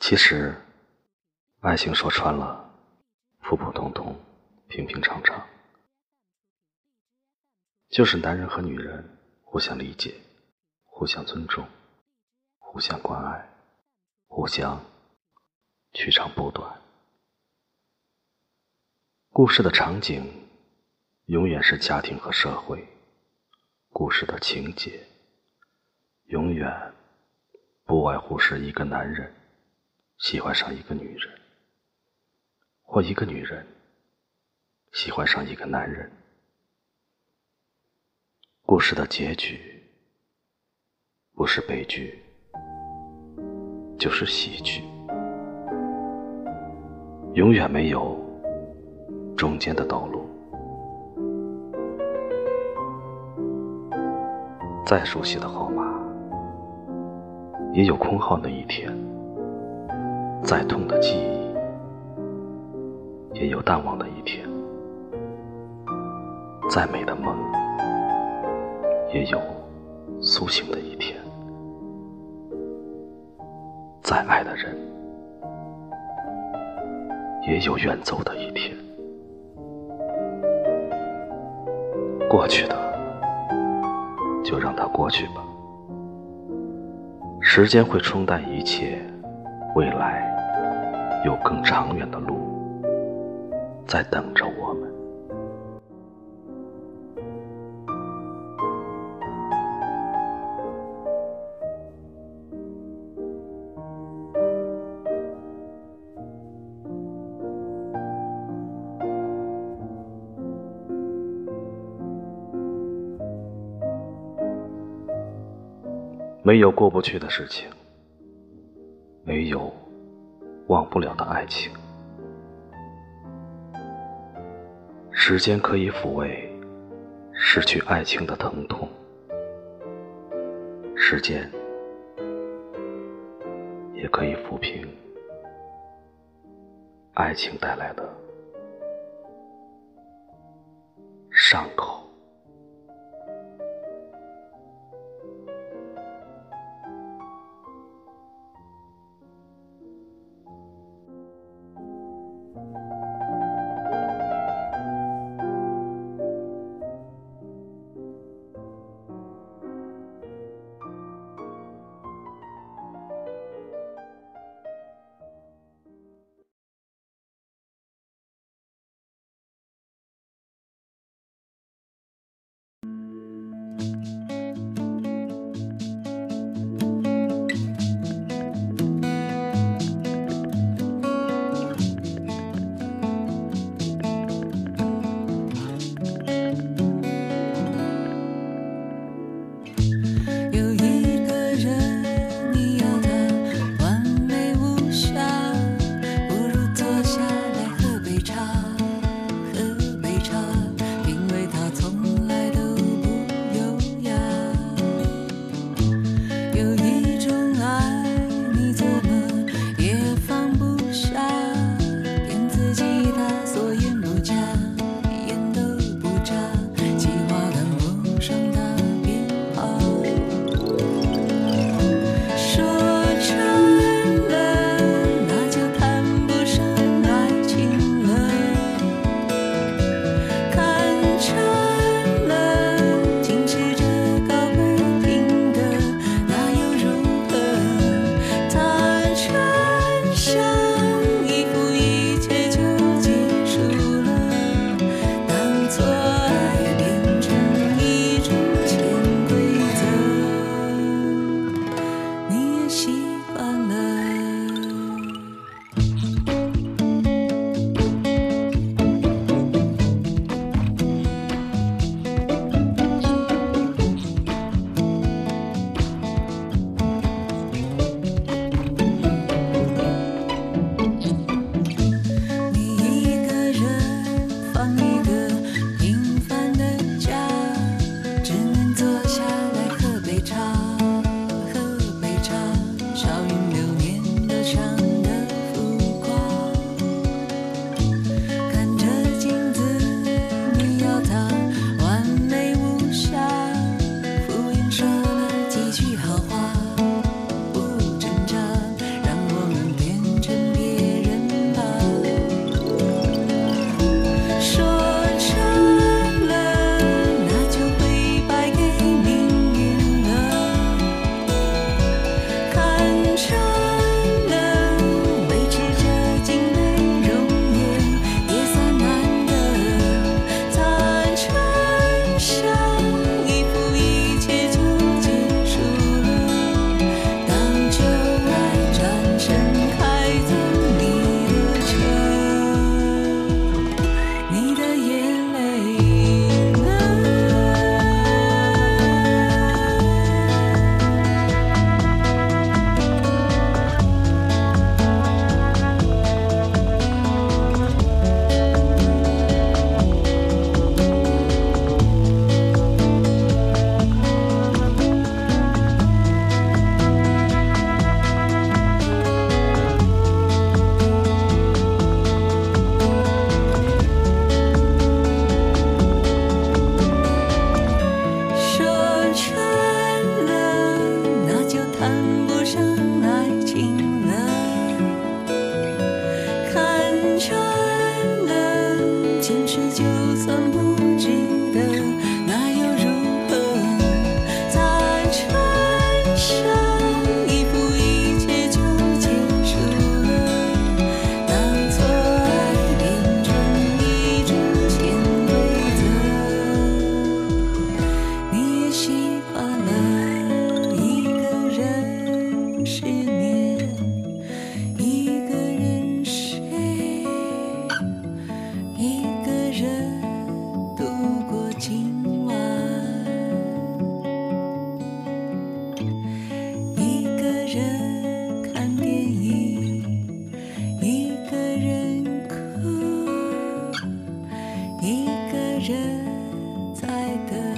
其实，爱情说穿了，普普通通，平平常常，就是男人和女人互相理解，互相尊重，互相关爱，互相取长补短。故事的场景永远是家庭和社会，故事的情节永远不外乎是一个男人。喜欢上一个女人，或一个女人喜欢上一个男人，故事的结局不是悲剧，就是喜剧，永远没有中间的道路。再熟悉的号码，也有空号那一天。再痛的记忆，也有淡忘的一天；再美的梦，也有苏醒的一天；再爱的人，也有远走的一天。过去的，就让它过去吧。时间会冲淡一切，未来。有更长远的路在等着我们。没有过不去的事情，没有。忘不了的爱情，时间可以抚慰失去爱情的疼痛，时间也可以抚平爱情带来的伤口。人在等